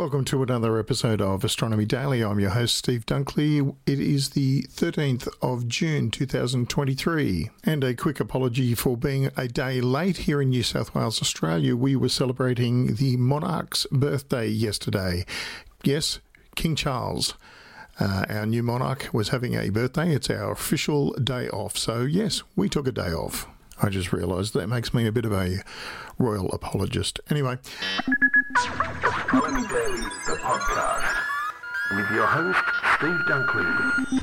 Welcome to another episode of Astronomy Daily. I'm your host, Steve Dunkley. It is the 13th of June 2023. And a quick apology for being a day late here in New South Wales, Australia. We were celebrating the monarch's birthday yesterday. Yes, King Charles. Uh, our new monarch was having a birthday. It's our official day off. So, yes, we took a day off. I just realised that makes me a bit of a royal apologist. Anyway. Astronomy Daily, the podcast, with your host, Steve Dunkley.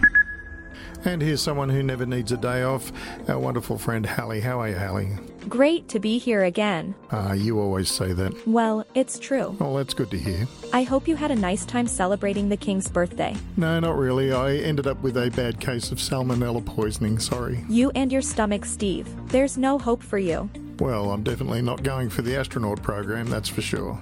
And here's someone who never needs a day off, our wonderful friend Hallie. How are you, Hallie? Great to be here again. Ah, you always say that. Well, it's true. Well, that's good to hear. I hope you had a nice time celebrating the king's birthday. No, not really. I ended up with a bad case of salmonella poisoning, sorry. You and your stomach, Steve. There's no hope for you. Well, I'm definitely not going for the astronaut program, that's for sure.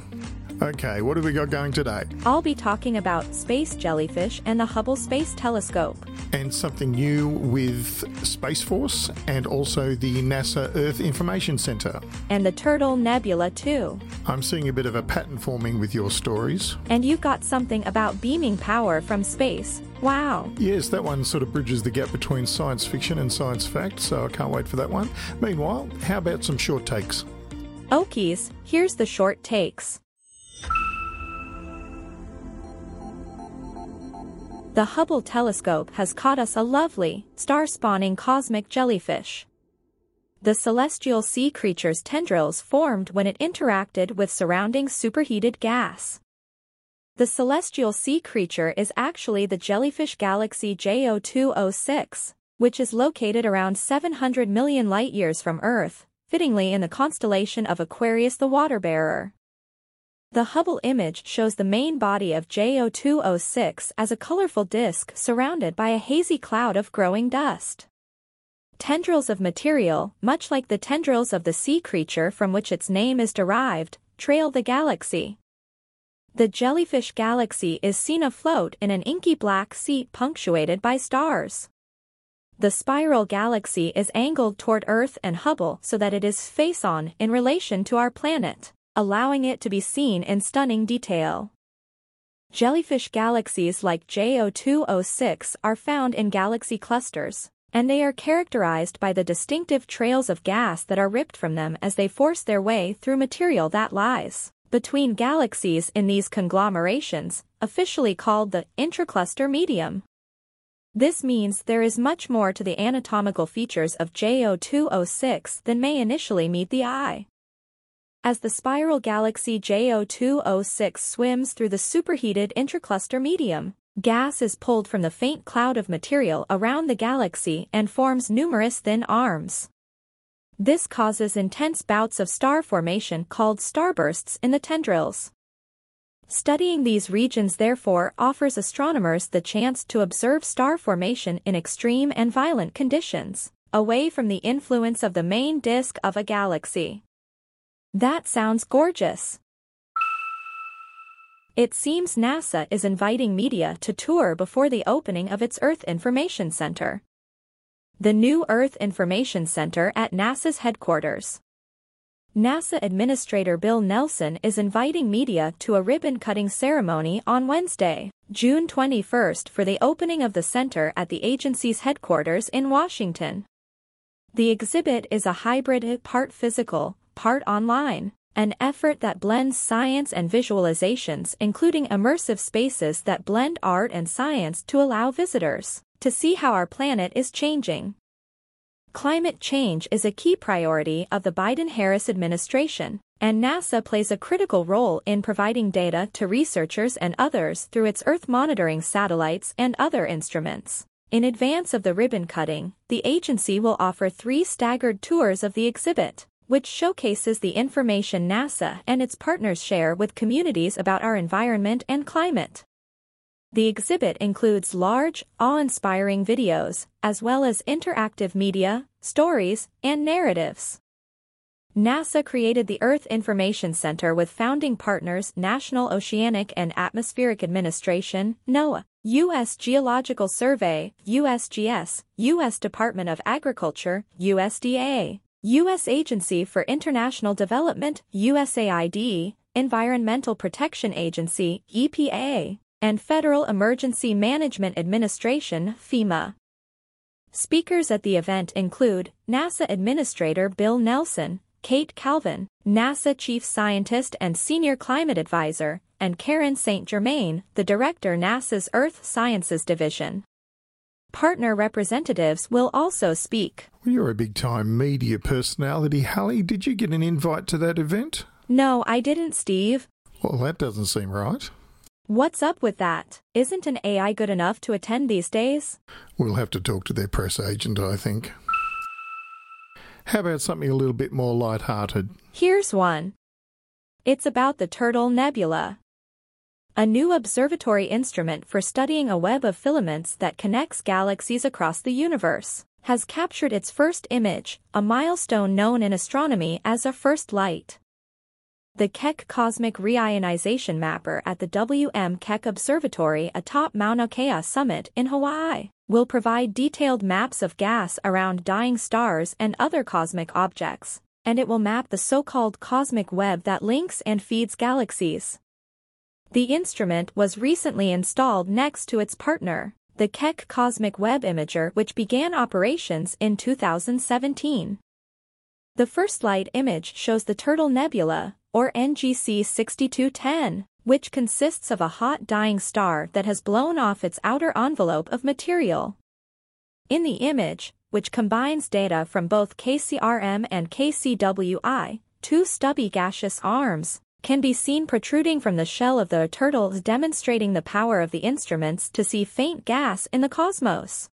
Okay, what have we got going today? I'll be talking about space jellyfish and the Hubble Space Telescope. And something new with Space Force and also the NASA Earth Information Center. And the Turtle Nebula, too. I'm seeing a bit of a pattern forming with your stories. And you've got something about beaming power from space. Wow. Yes, that one sort of bridges the gap between science fiction and science fact, so I can't wait for that one. Meanwhile, how about some short takes? Okies, here's the short takes. The Hubble telescope has caught us a lovely, star-spawning cosmic jellyfish. The celestial sea creature's tendrils formed when it interacted with surrounding superheated gas. The celestial sea creature is actually the jellyfish galaxy JO206, which is located around 700 million light-years from Earth, fittingly in the constellation of Aquarius the water bearer. The Hubble image shows the main body of JO206 as a colorful disk surrounded by a hazy cloud of growing dust. Tendrils of material, much like the tendrils of the sea creature from which its name is derived, trail the galaxy. The jellyfish galaxy is seen afloat in an inky black sea punctuated by stars. The spiral galaxy is angled toward Earth and Hubble so that it is face-on in relation to our planet allowing it to be seen in stunning detail. Jellyfish galaxies like JO206 are found in galaxy clusters, and they are characterized by the distinctive trails of gas that are ripped from them as they force their way through material that lies between galaxies in these conglomerations, officially called the intracluster medium. This means there is much more to the anatomical features of JO206 than may initially meet the eye. As the spiral galaxy JO206 swims through the superheated intracluster medium, gas is pulled from the faint cloud of material around the galaxy and forms numerous thin arms. This causes intense bouts of star formation called starbursts in the tendrils. Studying these regions therefore offers astronomers the chance to observe star formation in extreme and violent conditions, away from the influence of the main disk of a galaxy. That sounds gorgeous. It seems NASA is inviting media to tour before the opening of its Earth Information Center. The new Earth Information Center at NASA's headquarters. NASA Administrator Bill Nelson is inviting media to a ribbon-cutting ceremony on Wednesday, June 21st for the opening of the center at the agency's headquarters in Washington. The exhibit is a hybrid part physical, part online, an effort that blends science and visualizations including immersive spaces that blend art and science to allow visitors to see how our planet is changing. Climate change is a key priority of the Biden-Harris administration, and NASA plays a critical role in providing data to researchers and others through its Earth monitoring satellites and other instruments. In advance of the ribbon cutting, the agency will offer three staggered tours of the exhibit, which showcases the information NASA and its partners share with communities about our environment and climate. The exhibit includes large, awe-inspiring videos, as well as interactive media, stories, and narratives. NASA created the Earth Information Center with founding partners National Oceanic and Atmospheric Administration, NOAA, U.S. Geological Survey, USGS, U.S. Department of Agriculture, USDA, U.S. Agency for International Development, USAID, Environmental Protection Agency, EPA, and Federal Emergency Management Administration, FEMA. Speakers at the event include NASA Administrator Bill Nelson, Kate Calvin, NASA Chief Scientist and Senior Climate Advisor, and Karen St. Germain, the Director NASA's Earth Sciences Division. Partner representatives will also speak. Well, you're a big time media personality, Hallie. Did you get an invite to that event? No, I didn't, Steve. Well, that doesn't seem right. What's up with that? Isn't an AI good enough to attend these days? We'll have to talk to their press agent, I think. How about something a little bit more light-hearted? Here's one. It's about the Turtle Nebula. A new observatory instrument for studying a web of filaments that connects galaxies across the universe has captured its first image, a milestone known in astronomy as a first light. The Keck Cosmic Reionization Mapper at the W.M. Keck Observatory atop Mauna Kea Summit in Hawaii will provide detailed maps of gas around dying stars and other cosmic objects, and it will map the so-called cosmic web that links and feeds galaxies. The instrument was recently installed next to its partner, the Keck Cosmic Web Imager which began operations in 2017. The first light image shows the Turtle Nebula, or NGC 6210, which consists of a hot dying star that has blown off its outer envelope of material. In the image, which combines data from both KCRM and KCWI, two stubby gaseous arms can be seen protruding from the shell of the turtle demonstrating the power of the instruments to see faint gas in the cosmos.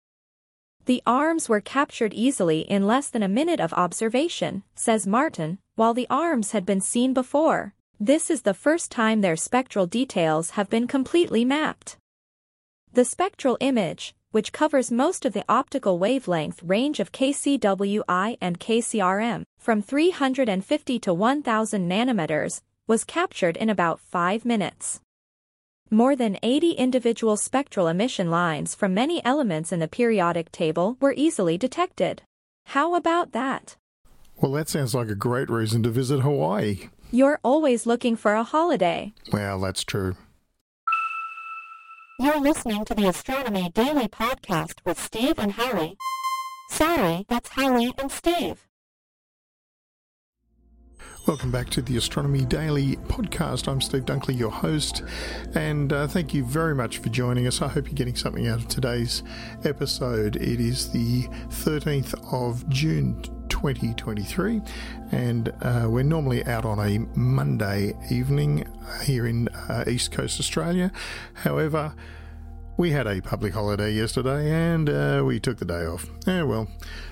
The arms were captured easily in less than a minute of observation, says Martin, while the arms had been seen before. This is the first time their spectral details have been completely mapped. The spectral image, which covers most of the optical wavelength range of KCWI and KCRM, from 350 to 1000 nanometers, was captured in about 5 minutes. More than 80 individual spectral emission lines from many elements in the periodic table were easily detected. How about that? Well, that sounds like a great reason to visit Hawaii. You're always looking for a holiday. Well, that's true. You're listening to the Astronomy Daily Podcast with Steve and Harry. Sorry, that's Harry and Steve. Welcome back to the Astronomy Daily podcast. I'm Steve Dunkley, your host, and uh, thank you very much for joining us. I hope you're getting something out of today's episode. It is the 13th of June 2023, and uh, we're normally out on a Monday evening here in uh, East Coast Australia. However, we had a public holiday yesterday and uh, we took the day off. Yeah, well,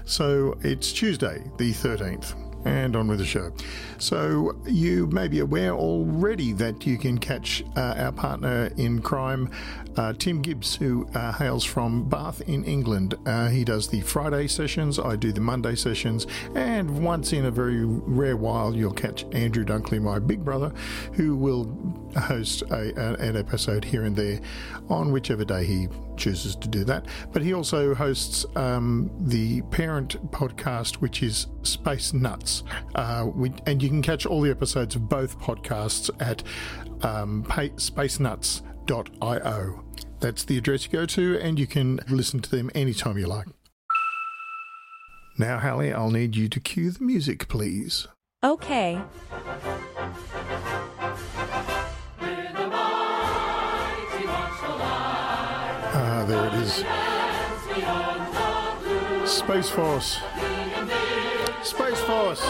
so it's Tuesday, the 13th and on with the show. So, you may be aware already that you can catch uh, our partner in crime, uh, Tim Gibbs, who uh, hails from Bath in England. Uh, he does the Friday sessions, I do the Monday sessions, and once in a very rare while, you'll catch Andrew Dunkley, my big brother, who will host a, a, an episode here and there on whichever day he chooses to do that. But he also hosts um, the parent podcast, which is Space Nuts. Uh, we, and you can catch all the episodes of both podcasts at um, spacenuts.io. That's the address you go to, and you can listen to them anytime you like. Now, Hallie, I'll need you to cue the music, please. Okay. Ah, there it is. Space Force. Space Force.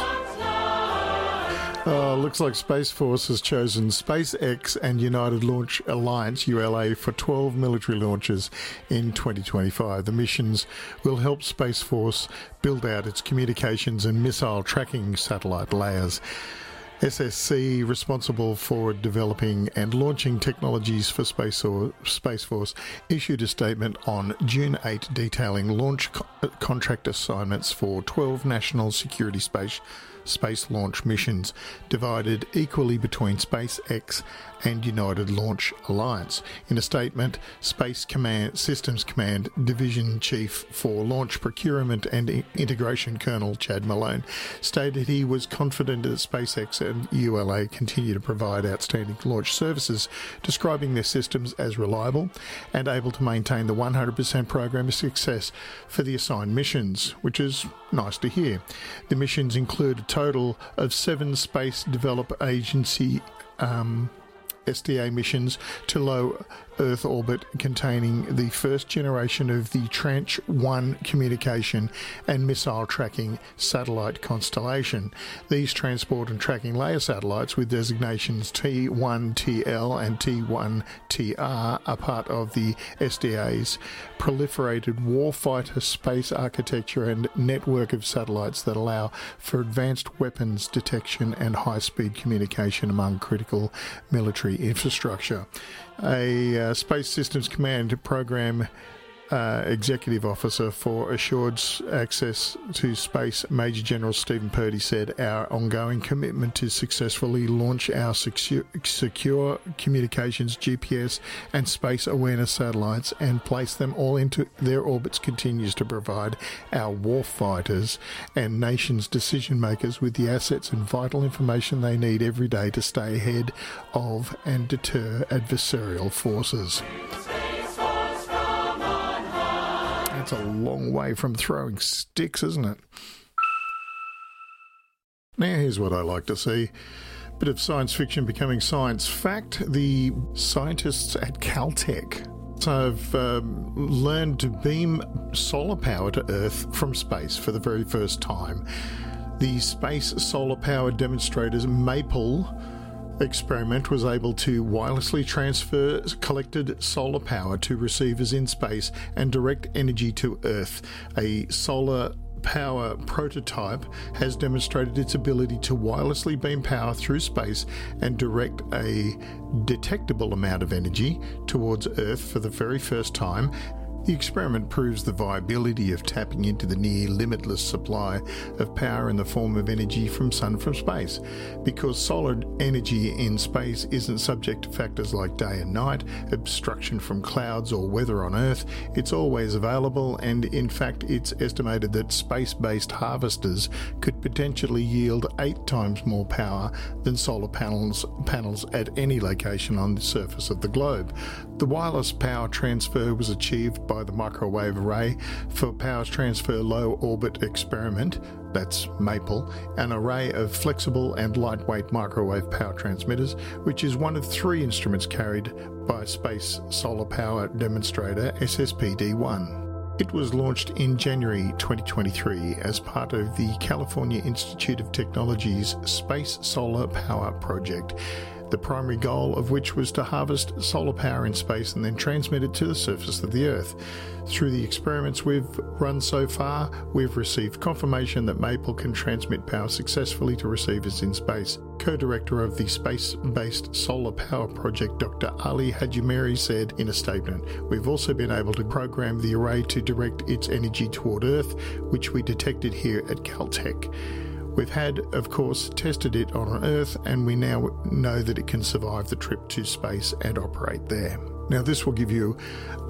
Uh, looks like Space Force has chosen SpaceX and United Launch Alliance (ULA) for 12 military launches in 2025. The missions will help Space Force build out its communications and missile tracking satellite layers. SSC, responsible for developing and launching technologies for Space, or Space Force, issued a statement on June 8 detailing launch co- contract assignments for 12 national security space space launch missions, divided equally between SpaceX and United Launch Alliance. In a statement, Space Command Systems Command Division Chief for Launch Procurement and Integration Colonel Chad Malone stated he was confident that SpaceX and ULA continue to provide outstanding launch services, describing their systems as reliable and able to maintain the 100% program of success for the assigned missions, which is nice to hear. The missions include total of seven Space Develop Agency um, SDA missions to low Earth orbit containing the first generation of the Tranche 1 communication and missile tracking satellite constellation. These transport and tracking layer satellites with designations T1TL and T1TR are part of the SDA's proliferated warfighter space architecture and network of satellites that allow for advanced weapons detection and high speed communication among critical military infrastructure a uh, Space Systems Command program uh, executive officer for Assured Access to Space, Major General Stephen Purdy said, Our ongoing commitment to successfully launch our secure, secure communications, GPS, and space awareness satellites and place them all into their orbits continues to provide our warfighters and nation's decision makers with the assets and vital information they need every day to stay ahead of and deter adversarial forces. That's a long way from throwing sticks, isn't it? Now, here's what I like to see. Bit of science fiction becoming science fact. The scientists at Caltech have um, learned to beam solar power to Earth from space for the very first time. The space solar power demonstrators MAPLE experiment was able to wirelessly transfer collected solar power to receivers in space and direct energy to Earth. A solar power prototype has demonstrated its ability to wirelessly beam power through space and direct a detectable amount of energy towards Earth for the very first time the experiment proves the viability of tapping into the near limitless supply of power in the form of energy from sun from space. Because solid energy in space isn't subject to factors like day and night, obstruction from clouds, or weather on Earth, it's always available, and in fact, it's estimated that space based harvesters could potentially yield eight times more power than solar panels, panels at any location on the surface of the globe. The wireless power transfer was achieved by by the microwave array for power transfer low orbit experiment, that's MAPLE, an array of flexible and lightweight microwave power transmitters, which is one of three instruments carried by Space Solar Power Demonstrator SSPD 1. It was launched in January 2023 as part of the California Institute of Technology's Space Solar Power Project the primary goal of which was to harvest solar power in space and then transmit it to the surface of the Earth. Through the experiments we've run so far, we've received confirmation that Maple can transmit power successfully to receivers in space. Co director of the space based solar power project, Dr. Ali Hajimiri, said in a statement We've also been able to program the array to direct its energy toward Earth, which we detected here at Caltech. We've had, of course, tested it on Earth, and we now know that it can survive the trip to space and operate there. Now, this will give you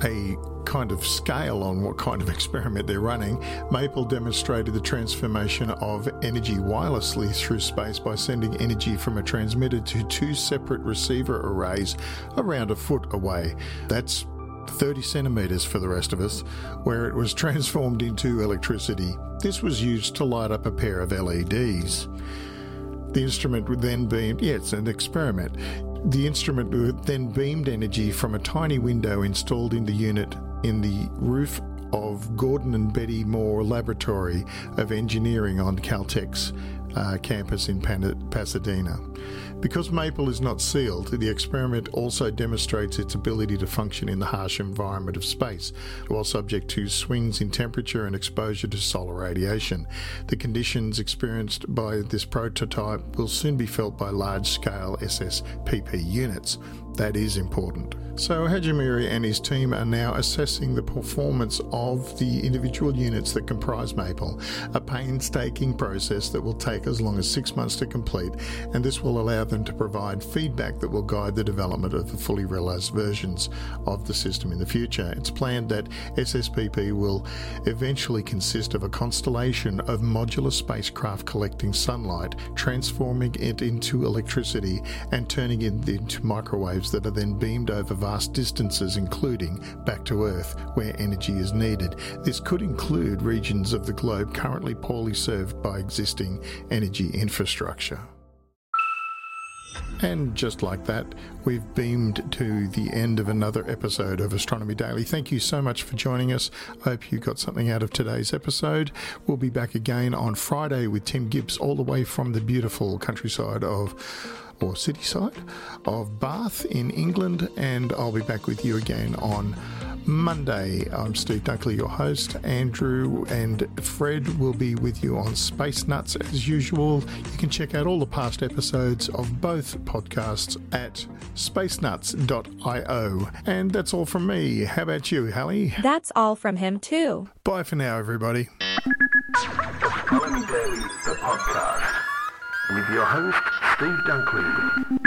a kind of scale on what kind of experiment they're running. Maple demonstrated the transformation of energy wirelessly through space by sending energy from a transmitter to two separate receiver arrays around a foot away. That's 30 centimetres for the rest of us, where it was transformed into electricity. This was used to light up a pair of LEDs. The instrument would then beam, yeah, it's an experiment. The instrument would then beamed energy from a tiny window installed in the unit in the roof of Gordon and Betty Moore Laboratory of Engineering on Caltech's uh, campus in Pasadena. Because maple is not sealed, the experiment also demonstrates its ability to function in the harsh environment of space, while subject to swings in temperature and exposure to solar radiation. The conditions experienced by this prototype will soon be felt by large scale SSPP units. That is important. So Hajimiri and his team are now assessing the performance of the individual units that comprise Maple, a painstaking process that will take as long as six months to complete, and this will allow them to provide feedback that will guide the development of the fully realised versions of the system in the future. It's planned that SSPP will eventually consist of a constellation of modular spacecraft collecting sunlight, transforming it into electricity, and turning it into microwaves that are then beamed over vast distances, including back to Earth, where energy is needed. This could include regions of the globe currently poorly served by existing energy infrastructure. And just like that, we've beamed to the end of another episode of Astronomy Daily. Thank you so much for joining us. I hope you got something out of today's episode. We'll be back again on Friday with Tim Gibbs, all the way from the beautiful countryside of or city side of Bath in England, and I'll be back with you again on Monday. I'm Steve Dunkley, your host. Andrew and Fred will be with you on Space Nuts as usual. You can check out all the past episodes of both podcasts at spacenuts.io. And that's all from me. How about you, Hallie? That's all from him, too. Bye for now, everybody. Astronomy Daily, the podcast, with your host, Steve Dunkley.